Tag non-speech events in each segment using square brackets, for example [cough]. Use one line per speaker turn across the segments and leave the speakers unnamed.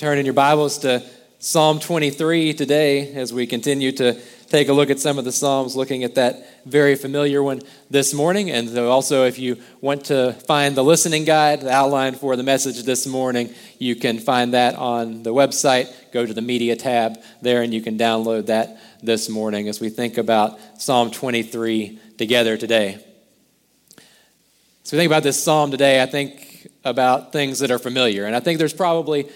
turn in your Bibles to Psalm 23 today as we continue to take a look at some of the Psalms, looking at that very familiar one this morning. And also, if you want to find the listening guide, the outline for the message this morning, you can find that on the website. Go to the media tab there, and you can download that this morning as we think about Psalm 23 together today. So, we think about this psalm today, I think about things that are familiar. And I think there's probably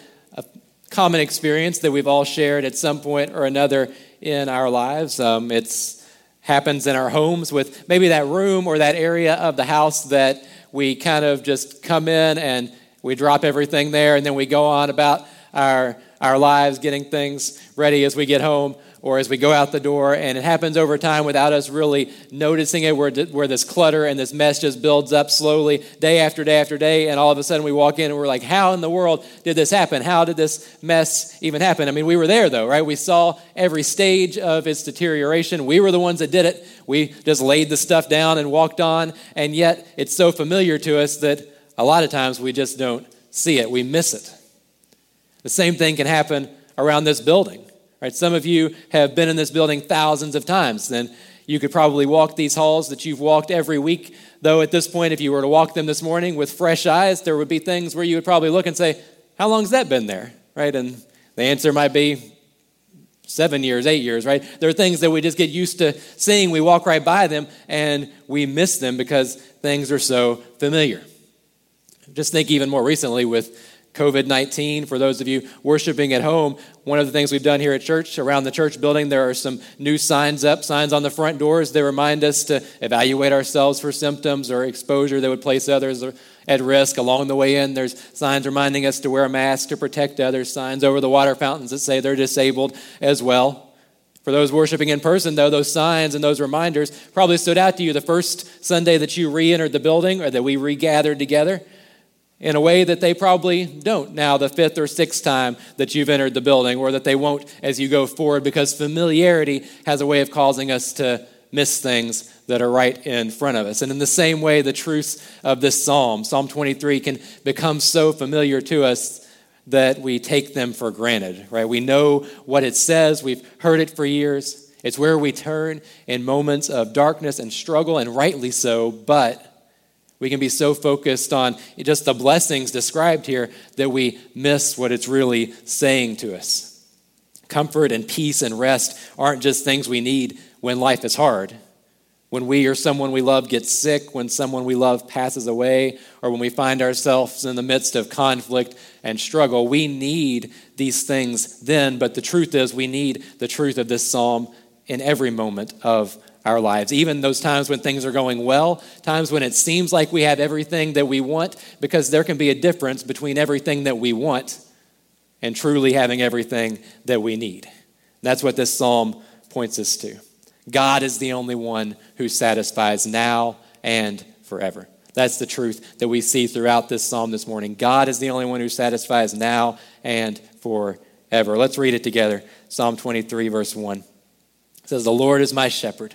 common experience that we've all shared at some point or another in our lives. Um, it happens in our homes with maybe that room or that area of the house that we kind of just come in and we drop everything there and then we go on about our, our lives, getting things ready as we get home or as we go out the door, and it happens over time without us really noticing it, where, where this clutter and this mess just builds up slowly, day after day after day, and all of a sudden we walk in and we're like, how in the world did this happen? How did this mess even happen? I mean, we were there though, right? We saw every stage of its deterioration. We were the ones that did it. We just laid the stuff down and walked on, and yet it's so familiar to us that a lot of times we just don't see it, we miss it. The same thing can happen around this building. Right? Some of you have been in this building thousands of times, and you could probably walk these halls that you've walked every week. Though at this point, if you were to walk them this morning with fresh eyes, there would be things where you would probably look and say, How long's that been there? Right? And the answer might be seven years, eight years, right? There are things that we just get used to seeing. We walk right by them and we miss them because things are so familiar. Just think even more recently with COVID 19. For those of you worshiping at home, one of the things we've done here at church, around the church building, there are some new signs up, signs on the front doors that remind us to evaluate ourselves for symptoms or exposure that would place others at risk. Along the way in, there's signs reminding us to wear a mask to protect others, signs over the water fountains that say they're disabled as well. For those worshiping in person, though, those signs and those reminders probably stood out to you the first Sunday that you re entered the building or that we regathered together in a way that they probably don't now the fifth or sixth time that you've entered the building, or that they won't as you go forward, because familiarity has a way of causing us to miss things that are right in front of us. And in the same way, the truths of this psalm, Psalm 23, can become so familiar to us that we take them for granted, right? We know what it says, we've heard it for years. It's where we turn in moments of darkness and struggle, and rightly so, but we can be so focused on just the blessings described here that we miss what it's really saying to us. Comfort and peace and rest aren't just things we need when life is hard. When we or someone we love gets sick, when someone we love passes away, or when we find ourselves in the midst of conflict and struggle, we need these things then. But the truth is, we need the truth of this psalm in every moment of our lives, even those times when things are going well, times when it seems like we have everything that we want, because there can be a difference between everything that we want and truly having everything that we need. That's what this psalm points us to. God is the only one who satisfies now and forever. That's the truth that we see throughout this psalm this morning. God is the only one who satisfies now and forever. Let's read it together. Psalm 23, verse 1. It says, The Lord is my shepherd.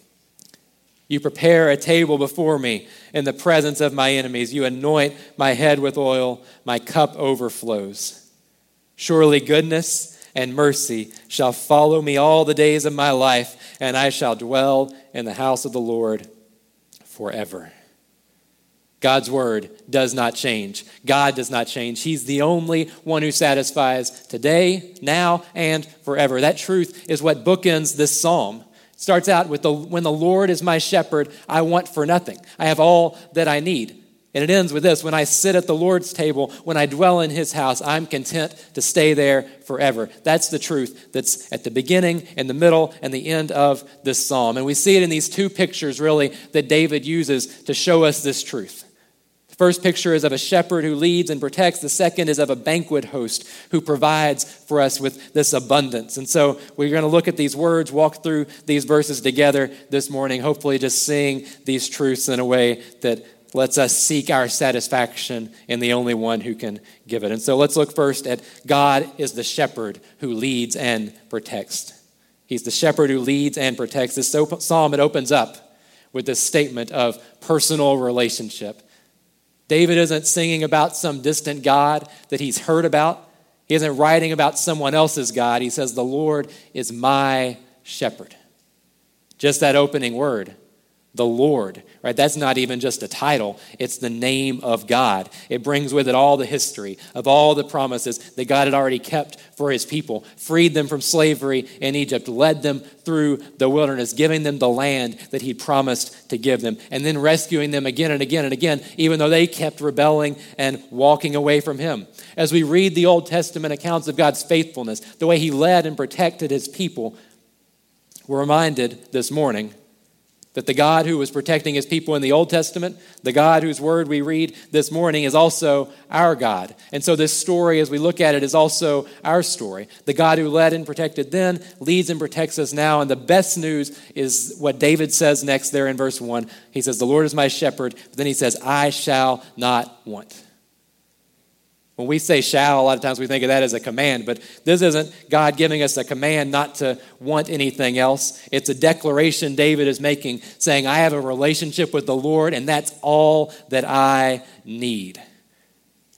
You prepare a table before me in the presence of my enemies. You anoint my head with oil, my cup overflows. Surely goodness and mercy shall follow me all the days of my life, and I shall dwell in the house of the Lord forever. God's word does not change. God does not change. He's the only one who satisfies today, now, and forever. That truth is what bookends this psalm starts out with the, when the Lord is my shepherd, I want for nothing. I have all that I need. And it ends with this when I sit at the Lord's table, when I dwell in his house, I'm content to stay there forever. That's the truth that's at the beginning, and the middle, and the end of this psalm. And we see it in these two pictures, really, that David uses to show us this truth. First picture is of a shepherd who leads and protects. The second is of a banquet host who provides for us with this abundance. And so we're going to look at these words, walk through these verses together this morning, hopefully just seeing these truths in a way that lets us seek our satisfaction in the only one who can give it. And so let's look first at God is the shepherd who leads and protects. He's the shepherd who leads and protects. This psalm, it opens up with this statement of personal relationship. David isn't singing about some distant God that he's heard about. He isn't writing about someone else's God. He says, The Lord is my shepherd. Just that opening word the Lord, right? That's not even just a title, it's the name of God. It brings with it all the history of all the promises that God had already kept for his people, freed them from slavery in Egypt, led them through the wilderness, giving them the land that he promised to give them, and then rescuing them again and again and again, even though they kept rebelling and walking away from him. As we read the Old Testament accounts of God's faithfulness, the way he led and protected his people, we're reminded this morning that the God who was protecting his people in the Old Testament, the God whose word we read this morning, is also our God. And so, this story, as we look at it, is also our story. The God who led and protected then leads and protects us now. And the best news is what David says next there in verse 1. He says, The Lord is my shepherd. But then he says, I shall not want. When we say shall, a lot of times we think of that as a command, but this isn't God giving us a command not to want anything else. It's a declaration David is making, saying, I have a relationship with the Lord, and that's all that I need.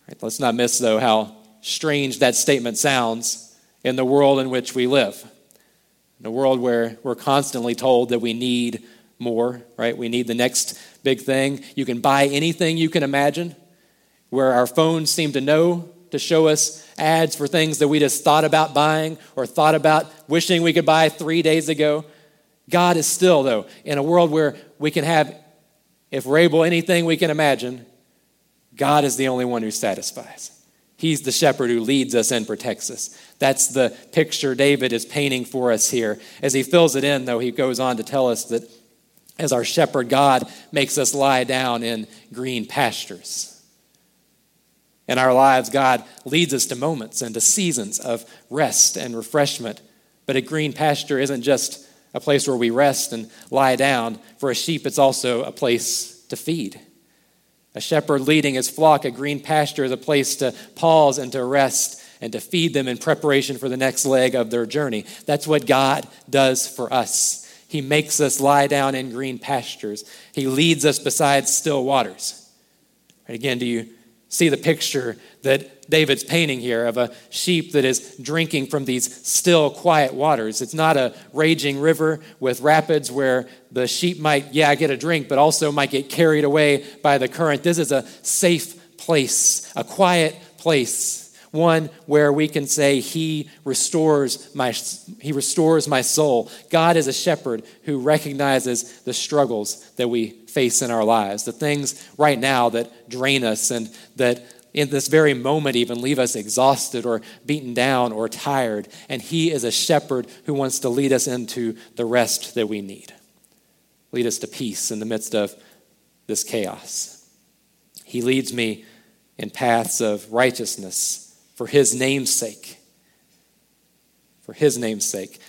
Right, let's not miss, though, how strange that statement sounds in the world in which we live. In a world where we're constantly told that we need more, right? We need the next big thing. You can buy anything you can imagine where our phones seem to know to show us ads for things that we just thought about buying or thought about wishing we could buy three days ago. God is still, though, in a world where we can have, if we're able, anything we can imagine, God is the only one who satisfies. He's the shepherd who leads us and protects us. That's the picture David is painting for us here. As he fills it in, though, he goes on to tell us that as our shepherd, God makes us lie down in green pastures. In our lives, God leads us to moments and to seasons of rest and refreshment. But a green pasture isn't just a place where we rest and lie down. For a sheep, it's also a place to feed. A shepherd leading his flock, a green pasture is a place to pause and to rest and to feed them in preparation for the next leg of their journey. That's what God does for us. He makes us lie down in green pastures, He leads us beside still waters. again, do you see the picture that David's painting here of a sheep that is drinking from these still, quiet waters. It's not a raging river with rapids where the sheep might, yeah, get a drink, but also might get carried away by the current. This is a safe place, a quiet place one where we can say he restores my he restores my soul god is a shepherd who recognizes the struggles that we face in our lives the things right now that drain us and that in this very moment even leave us exhausted or beaten down or tired and he is a shepherd who wants to lead us into the rest that we need lead us to peace in the midst of this chaos he leads me in paths of righteousness for his name's sake. For his name's sake.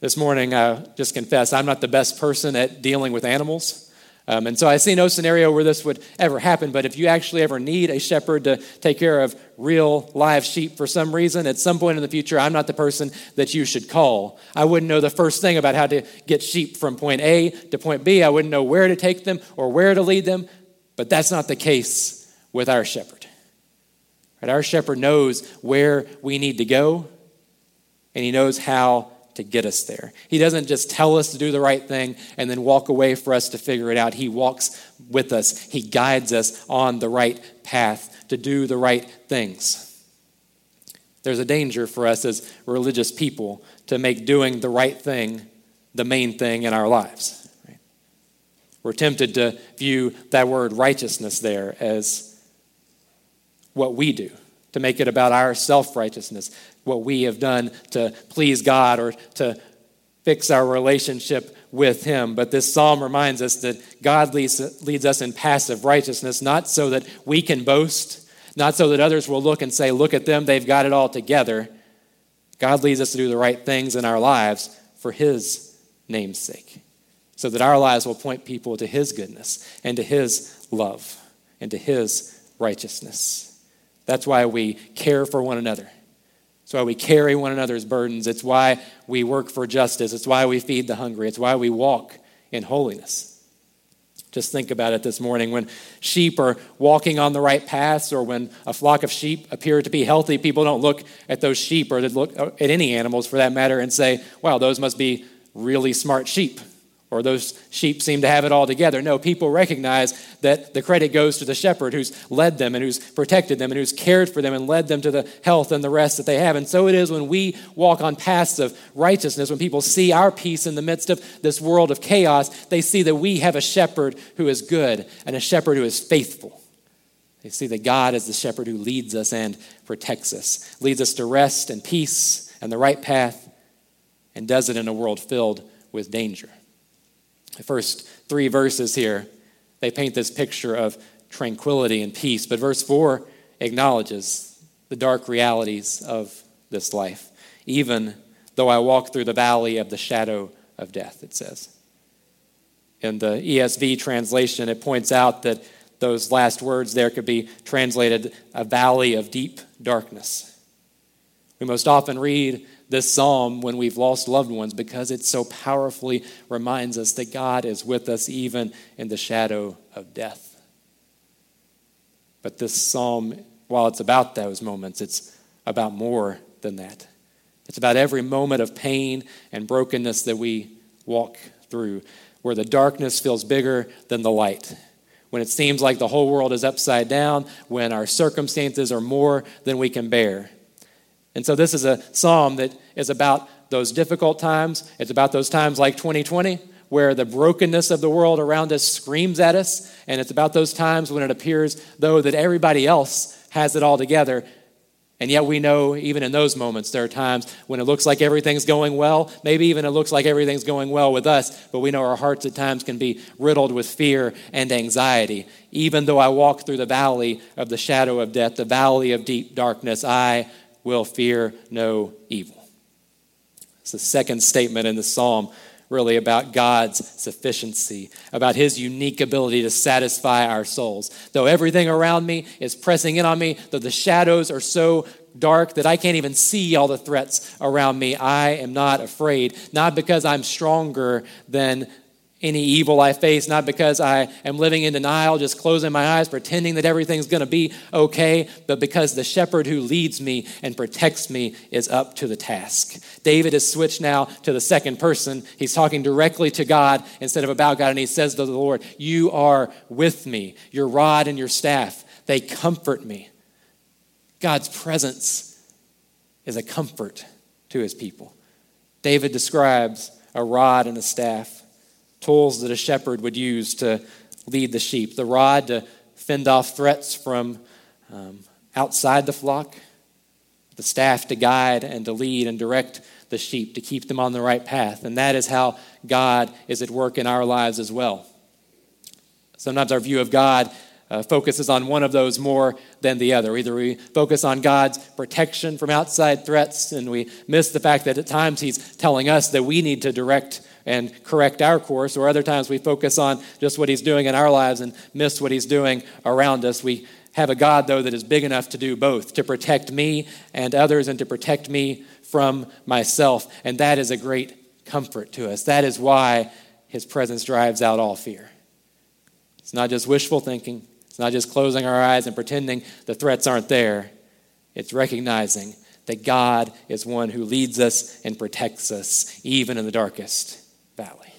This morning, I just confess, I'm not the best person at dealing with animals. Um, and so I see no scenario where this would ever happen, but if you actually ever need a shepherd to take care of real live sheep for some reason, at some point in the future, I'm not the person that you should call. I wouldn't know the first thing about how to get sheep from point A to point B. I wouldn't know where to take them or where to lead them, but that's not the case with our shepherd. Right? Our shepherd knows where we need to go, and he knows how to get us there. He doesn't just tell us to do the right thing and then walk away for us to figure it out. He walks with us, he guides us on the right path to do the right things. There's a danger for us as religious people to make doing the right thing the main thing in our lives. We're tempted to view that word righteousness there as what we do, to make it about our self righteousness, what we have done to please God or to fix our relationship with Him. But this psalm reminds us that God leads, leads us in passive righteousness, not so that we can boast, not so that others will look and say, Look at them, they've got it all together. God leads us to do the right things in our lives for His name's sake, so that our lives will point people to His goodness and to His love and to His righteousness. That's why we care for one another. It's why we carry one another's burdens. It's why we work for justice. It's why we feed the hungry. It's why we walk in holiness. Just think about it this morning. When sheep are walking on the right paths, or when a flock of sheep appear to be healthy, people don't look at those sheep or look at any animals for that matter and say, wow, those must be really smart sheep or those sheep seem to have it all together. No, people recognize that the credit goes to the shepherd who's led them and who's protected them and who's cared for them and led them to the health and the rest that they have. And so it is when we walk on paths of righteousness, when people see our peace in the midst of this world of chaos, they see that we have a shepherd who is good and a shepherd who is faithful. They see that God is the shepherd who leads us and protects us, leads us to rest and peace and the right path, and does it in a world filled with danger. The first three verses here, they paint this picture of tranquility and peace. But verse 4 acknowledges the dark realities of this life. Even though I walk through the valley of the shadow of death, it says. In the ESV translation, it points out that those last words there could be translated a valley of deep darkness. We most often read this psalm when we've lost loved ones because it so powerfully reminds us that God is with us even in the shadow of death. But this psalm, while it's about those moments, it's about more than that. It's about every moment of pain and brokenness that we walk through, where the darkness feels bigger than the light. When it seems like the whole world is upside down, when our circumstances are more than we can bear. And so this is a psalm that is about those difficult times. It's about those times like 2020 where the brokenness of the world around us screams at us. And it's about those times when it appears, though, that everybody else has it all together. And yet we know, even in those moments, there are times when it looks like everything's going well. Maybe even it looks like everything's going well with us, but we know our hearts at times can be riddled with fear and anxiety. Even though I walk through the valley of the shadow of death, the valley of deep darkness, I will fear no evil. It's the second statement in the psalm, really about God's sufficiency, about his unique ability to satisfy our souls. Though everything around me is pressing in on me, though the shadows are so dark that I can't even see all the threats around me, I am not afraid. Not because I'm stronger than any evil I face, not because I am living in denial, just closing my eyes, pretending that everything's going to be okay, but because the shepherd who leads me and protects me is up to the task. David has switched now to the second person. He's talking directly to God instead of about God, and he says to the Lord, You are with me. Your rod and your staff, they comfort me. God's presence is a comfort to his people. David describes a rod and a staff tools that a shepherd would use to lead the sheep the rod to fend off threats from um, outside the flock, the staff to guide and to lead and direct the sheep to keep them on the right path. And that is how God is at work in our lives as well. Sometimes our view of God uh, focuses on one of those more than the other. Either we focus on God's protection from outside threats and we miss the fact that at times He's telling us that we need to direct and correct our course, or other times we focus on just what He's doing in our lives and miss what He's doing around us. We have a God, though, that is big enough to do both, to protect me and others, and to protect me from myself. And that is a great comfort to us. That is why His presence drives out all fear. It's not just wishful thinking, it's not just closing our eyes and pretending the threats aren't there. It's recognizing that God is one who leads us and protects us, even in the darkest valley.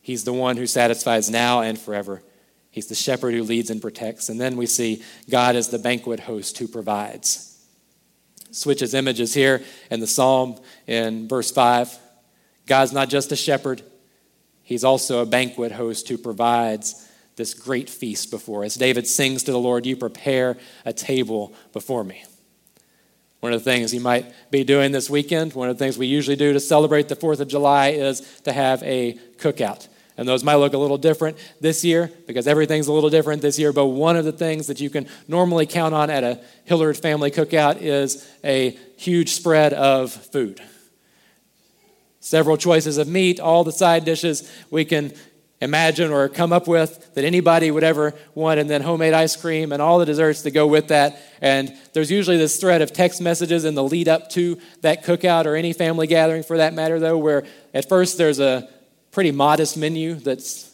He's the one who satisfies now and forever. He's the shepherd who leads and protects. And then we see God as the banquet host who provides. Switches images here in the psalm in verse 5. God's not just a shepherd, He's also a banquet host who provides this great feast before us. David sings to the Lord, You prepare a table before me. One of the things you might be doing this weekend, one of the things we usually do to celebrate the 4th of July is to have a cookout. And those might look a little different this year because everything's a little different this year. But one of the things that you can normally count on at a Hillard family cookout is a huge spread of food. Several choices of meat, all the side dishes we can imagine or come up with that anybody would ever want, and then homemade ice cream and all the desserts that go with that. And there's usually this thread of text messages in the lead up to that cookout or any family gathering for that matter, though, where at first there's a pretty modest menu that's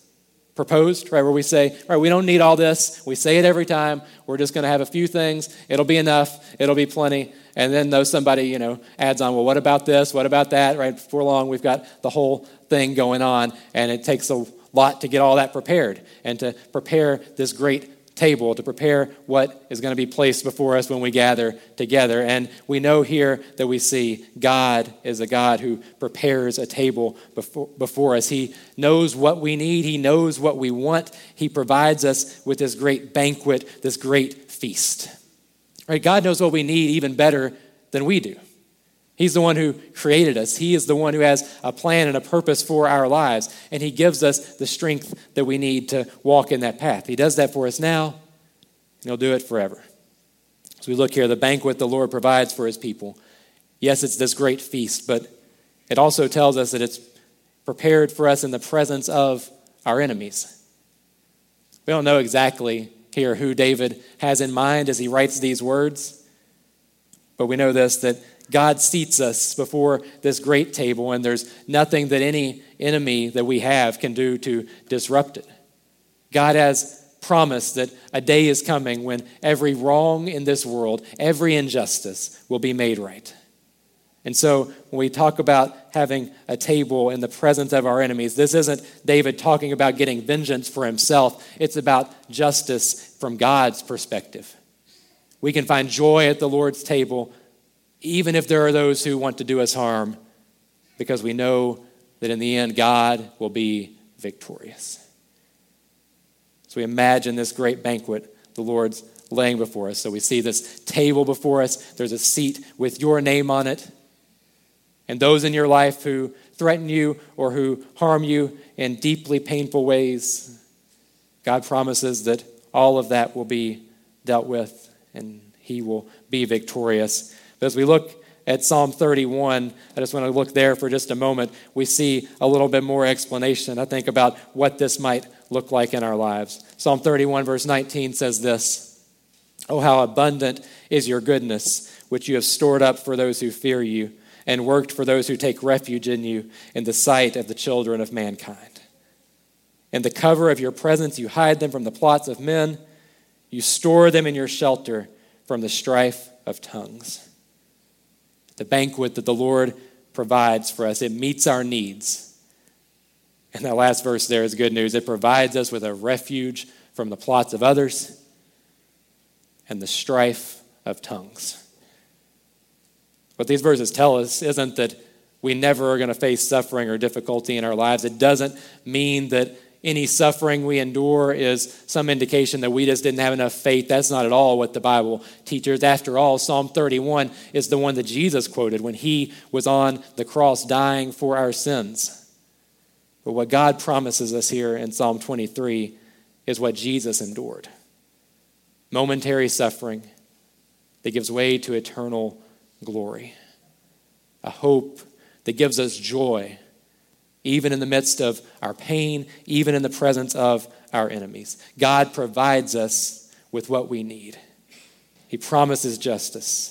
proposed, right, where we say, right, we don't need all this. We say it every time. We're just going to have a few things. It'll be enough. It'll be plenty. And then though somebody, you know, adds on, well, what about this? What about that? Right, before long, we've got the whole thing going on, and it takes a lot to get all that prepared and to prepare this great table, to prepare what is going to be placed before us when we gather together. And we know here that we see God is a God who prepares a table before, before us. He knows what we need, He knows what we want. He provides us with this great banquet, this great feast. Right? God knows what we need even better than we do. He's the one who created us. He is the one who has a plan and a purpose for our lives. And He gives us the strength that we need to walk in that path. He does that for us now, and He'll do it forever. As we look here, the banquet the Lord provides for His people. Yes, it's this great feast, but it also tells us that it's prepared for us in the presence of our enemies. We don't know exactly here who David has in mind as he writes these words, but we know this that God seats us before this great table, and there's nothing that any enemy that we have can do to disrupt it. God has promised that a day is coming when every wrong in this world, every injustice will be made right. And so when we talk about having a table in the presence of our enemies, this isn't David talking about getting vengeance for himself, it's about justice from God's perspective. We can find joy at the Lord's table even if there are those who want to do us harm, because we know that in the end, God will be victorious. So we imagine this great banquet the Lord's laying before us. So we see this table before us, there's a seat with your name on it. And those in your life who threaten you or who harm you in deeply painful ways, God promises that all of that will be dealt with and He will be victorious. But as we look at Psalm 31, I just want to look there for just a moment. We see a little bit more explanation, I think, about what this might look like in our lives. Psalm 31, verse 19 says this Oh, how abundant is your goodness, which you have stored up for those who fear you, and worked for those who take refuge in you in the sight of the children of mankind. In the cover of your presence, you hide them from the plots of men, you store them in your shelter from the strife of tongues the banquet that the Lord provides for us. It meets our needs. And that last verse there is good news. It provides us with a refuge from the plots of others and the strife of tongues. What these verses tell us isn't that we never are going to face suffering or difficulty in our lives. It doesn't mean that any suffering we endure is some indication that we just didn't have enough faith. That's not at all what the Bible teaches. After all, Psalm 31 is the one that Jesus quoted when he was on the cross dying for our sins. But what God promises us here in Psalm 23 is what Jesus endured momentary suffering that gives way to eternal glory, a hope that gives us joy even in the midst of our pain, even in the presence of our enemies. God provides us with what we need. He promises justice.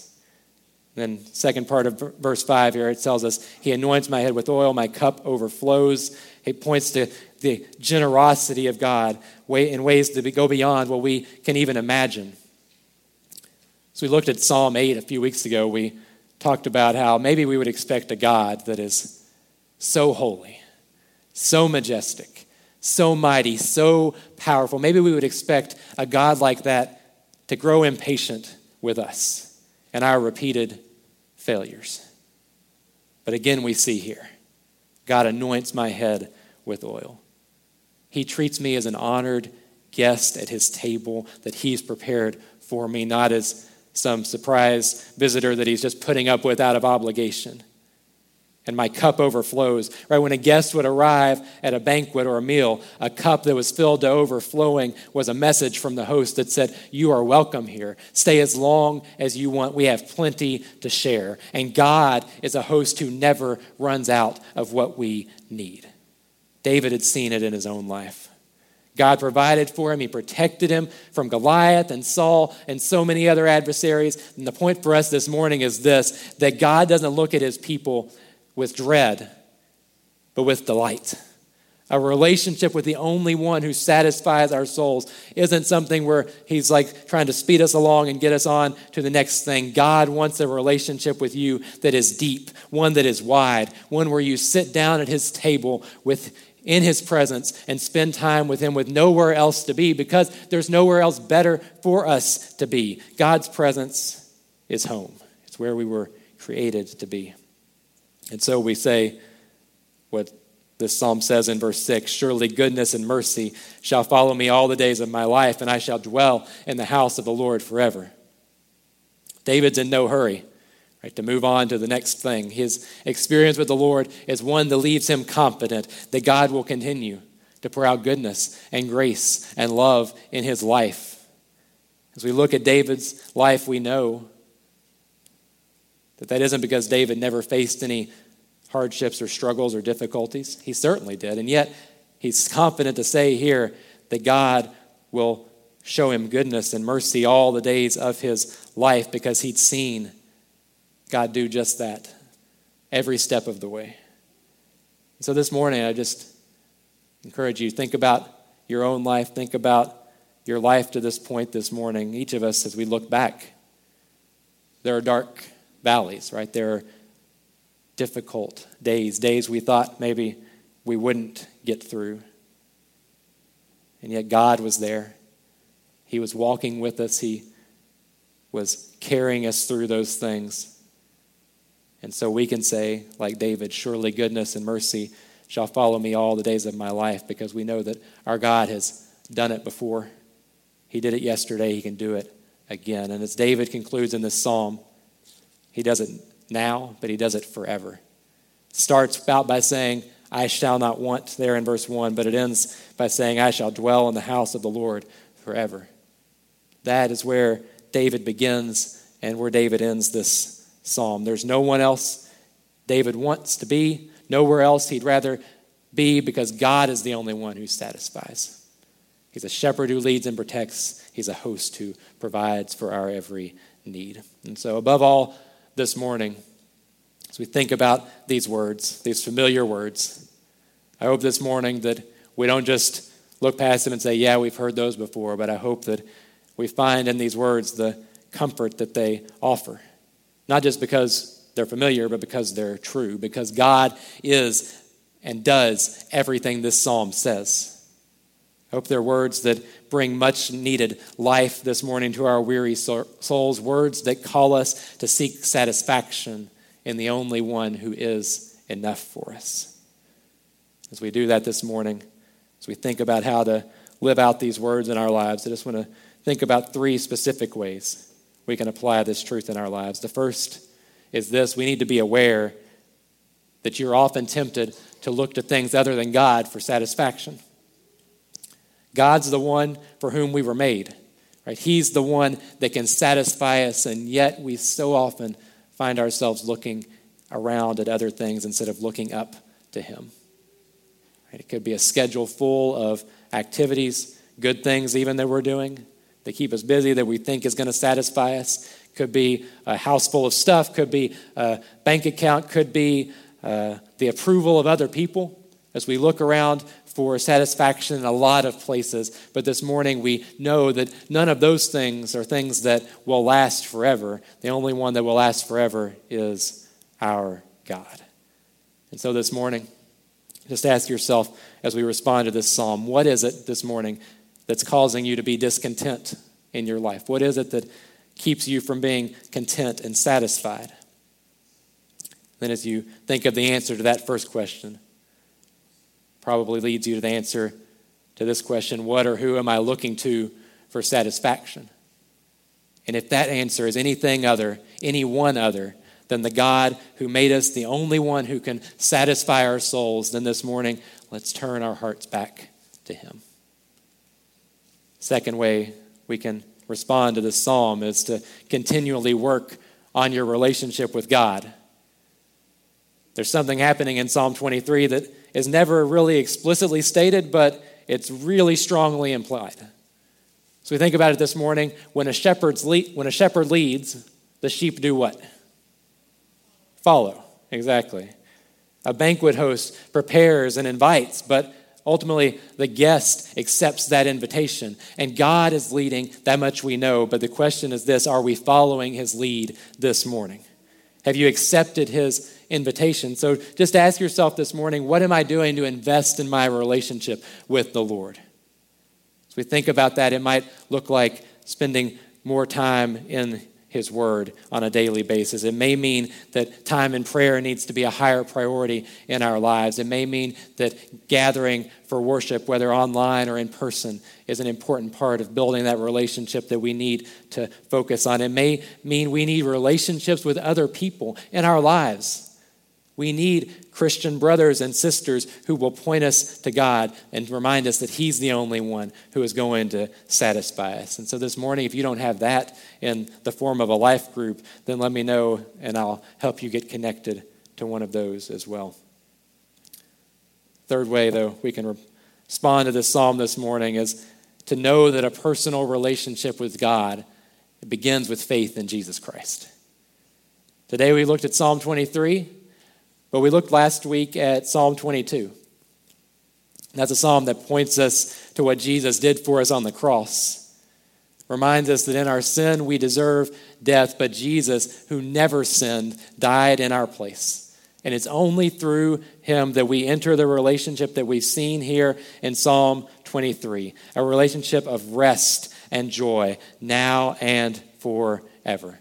Then, second part of verse 5 here, it tells us, He anoints my head with oil, my cup overflows. It points to the generosity of God in ways that go beyond what we can even imagine. So, we looked at Psalm 8 a few weeks ago. We talked about how maybe we would expect a God that is so holy, so majestic, so mighty, so powerful. Maybe we would expect a God like that to grow impatient with us and our repeated failures. But again, we see here God anoints my head with oil. He treats me as an honored guest at his table that he's prepared for me, not as some surprise visitor that he's just putting up with out of obligation. And my cup overflows. Right when a guest would arrive at a banquet or a meal, a cup that was filled to overflowing was a message from the host that said, You are welcome here. Stay as long as you want. We have plenty to share. And God is a host who never runs out of what we need. David had seen it in his own life. God provided for him. He protected him from Goliath and Saul and so many other adversaries. And the point for us this morning is this that God doesn't look at his people with dread, but with delight. A relationship with the only one who satisfies our souls isn't something where he's like trying to speed us along and get us on to the next thing. God wants a relationship with you that is deep, one that is wide, one where you sit down at his table with in his presence and spend time with him with nowhere else to be because there's nowhere else better for us to be. God's presence is home, it's where we were created to be. And so we say what this psalm says in verse 6 Surely goodness and mercy shall follow me all the days of my life, and I shall dwell in the house of the Lord forever. David's in no hurry. Right, to move on to the next thing. His experience with the Lord is one that leaves him confident that God will continue to pour out goodness and grace and love in his life. As we look at David's life, we know that that isn't because David never faced any hardships or struggles or difficulties. He certainly did. And yet, he's [laughs] confident to say here that God will show him goodness and mercy all the days of his life because he'd seen God do just that every step of the way. So this morning, I just encourage you think about your own life, think about your life to this point this morning. Each of us, as we look back, there are dark valleys, right? There are difficult days, days we thought maybe we wouldn't get through. And yet God was there. He was walking with us, He was carrying us through those things. And so we can say, like David, surely goodness and mercy shall follow me all the days of my life because we know that our God has done it before. He did it yesterday, He can do it again. And as David concludes in this psalm, He does it now, but He does it forever. Starts out by saying, I shall not want, there in verse 1, but it ends by saying, I shall dwell in the house of the Lord forever. That is where David begins and where David ends this psalm. There's no one else David wants to be, nowhere else he'd rather be because God is the only one who satisfies. He's a shepherd who leads and protects, he's a host who provides for our every need. And so, above all, this morning, as we think about these words, these familiar words, I hope this morning that we don't just look past them and say, Yeah, we've heard those before, but I hope that we find in these words the comfort that they offer. Not just because they're familiar, but because they're true, because God is and does everything this psalm says. Hope they're words that bring much needed life this morning to our weary souls, words that call us to seek satisfaction in the only one who is enough for us. As we do that this morning, as we think about how to live out these words in our lives, I just want to think about three specific ways we can apply this truth in our lives. The first is this we need to be aware that you're often tempted to look to things other than God for satisfaction. God's the one for whom we were made, right? He's the one that can satisfy us, and yet we so often find ourselves looking around at other things instead of looking up to Him. Right? It could be a schedule full of activities, good things even that we're doing, that keep us busy that we think is going to satisfy us. Could be a house full of stuff, could be a bank account, could be uh, the approval of other people as we look around for satisfaction in a lot of places. But this morning we know that none of those things are things that will last forever. The only one that will last forever is our God. And so this morning, just ask yourself as we respond to this psalm what is it this morning that's causing you to be discontent in your life? What is it that keeps you from being content and satisfied? Then, as you think of the answer to that first question, probably leads you to the answer to this question what or who am I looking to for satisfaction? And if that answer is anything other, any one other than the God who made us, the only one who can satisfy our souls, then this morning, let's turn our hearts back to Him. Second way we can respond to this psalm is to continually work on your relationship with God. There's something happening in Psalm 23 that is never really explicitly stated, but it's really strongly implied. So we think about it this morning. When a, shepherd's lead, when a shepherd leads, the sheep do what? Follow. Exactly. A banquet host prepares and invites, but ultimately the guest accepts that invitation. And God is leading, that much we know. But the question is this are we following his lead this morning? Have you accepted his invitation? So just ask yourself this morning what am I doing to invest in my relationship with the Lord? As we think about that, it might look like spending more time in his Word on a daily basis. It may mean that time in prayer needs to be a higher priority in our lives. It may mean that gathering for worship, whether online or in person, is an important part of building that relationship that we need to focus on. It may mean we need relationships with other people in our lives. We need Christian brothers and sisters who will point us to God and remind us that He's the only one who is going to satisfy us. And so this morning, if you don't have that in the form of a life group, then let me know and I'll help you get connected to one of those as well. Third way, though, we can respond to this psalm this morning is to know that a personal relationship with God begins with faith in Jesus Christ. Today we looked at Psalm 23. But we looked last week at Psalm 22. That's a psalm that points us to what Jesus did for us on the cross. Reminds us that in our sin we deserve death, but Jesus, who never sinned, died in our place. And it's only through him that we enter the relationship that we've seen here in Psalm 23 a relationship of rest and joy now and forever.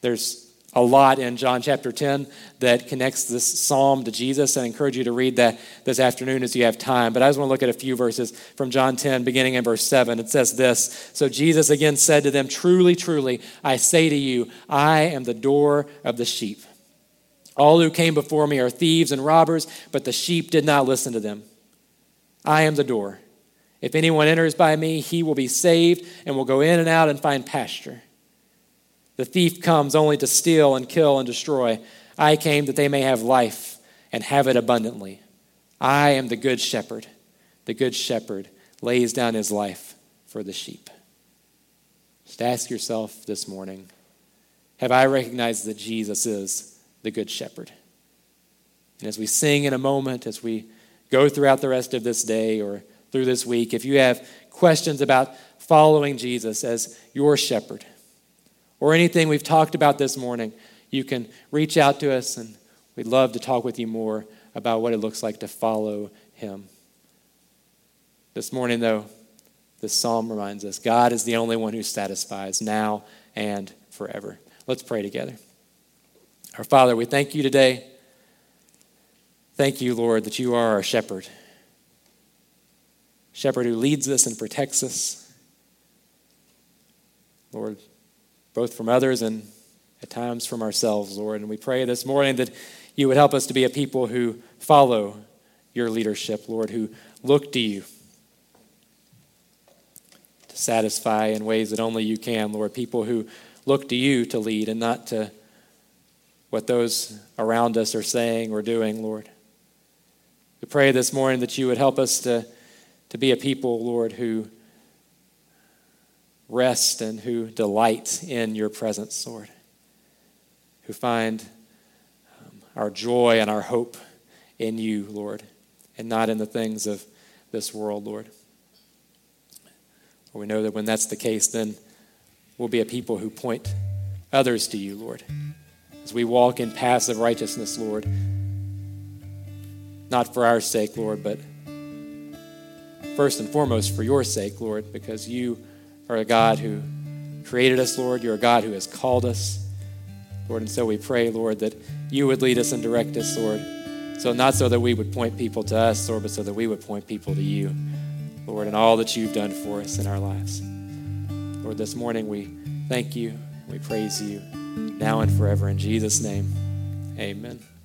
There's a lot in John chapter 10 that connects this psalm to Jesus. I encourage you to read that this afternoon as you have time. But I just want to look at a few verses from John 10, beginning in verse 7. It says this So Jesus again said to them, Truly, truly, I say to you, I am the door of the sheep. All who came before me are thieves and robbers, but the sheep did not listen to them. I am the door. If anyone enters by me, he will be saved and will go in and out and find pasture. The thief comes only to steal and kill and destroy. I came that they may have life and have it abundantly. I am the good shepherd. The good shepherd lays down his life for the sheep. Just ask yourself this morning Have I recognized that Jesus is the good shepherd? And as we sing in a moment, as we go throughout the rest of this day or through this week, if you have questions about following Jesus as your shepherd, or anything we've talked about this morning, you can reach out to us and we'd love to talk with you more about what it looks like to follow Him. This morning, though, this psalm reminds us God is the only one who satisfies now and forever. Let's pray together. Our Father, we thank you today. Thank you, Lord, that you are our shepherd. Shepherd who leads us and protects us. Lord, both from others and at times from ourselves, Lord. And we pray this morning that you would help us to be a people who follow your leadership, Lord, who look to you to satisfy in ways that only you can, Lord. People who look to you to lead and not to what those around us are saying or doing, Lord. We pray this morning that you would help us to, to be a people, Lord, who rest and who delight in your presence, Lord, who find um, our joy and our hope in you, Lord, and not in the things of this world, Lord. we know that when that's the case, then we'll be a people who point others to you, Lord, as we walk in paths of righteousness, Lord, not for our sake, Lord, but first and foremost for your sake, Lord, because you are a God who created us, Lord. You're a God who has called us, Lord. And so we pray, Lord, that you would lead us and direct us, Lord. So not so that we would point people to us, Lord, but so that we would point people to you, Lord, and all that you've done for us in our lives. Lord, this morning we thank you, we praise you now and forever in Jesus' name. Amen.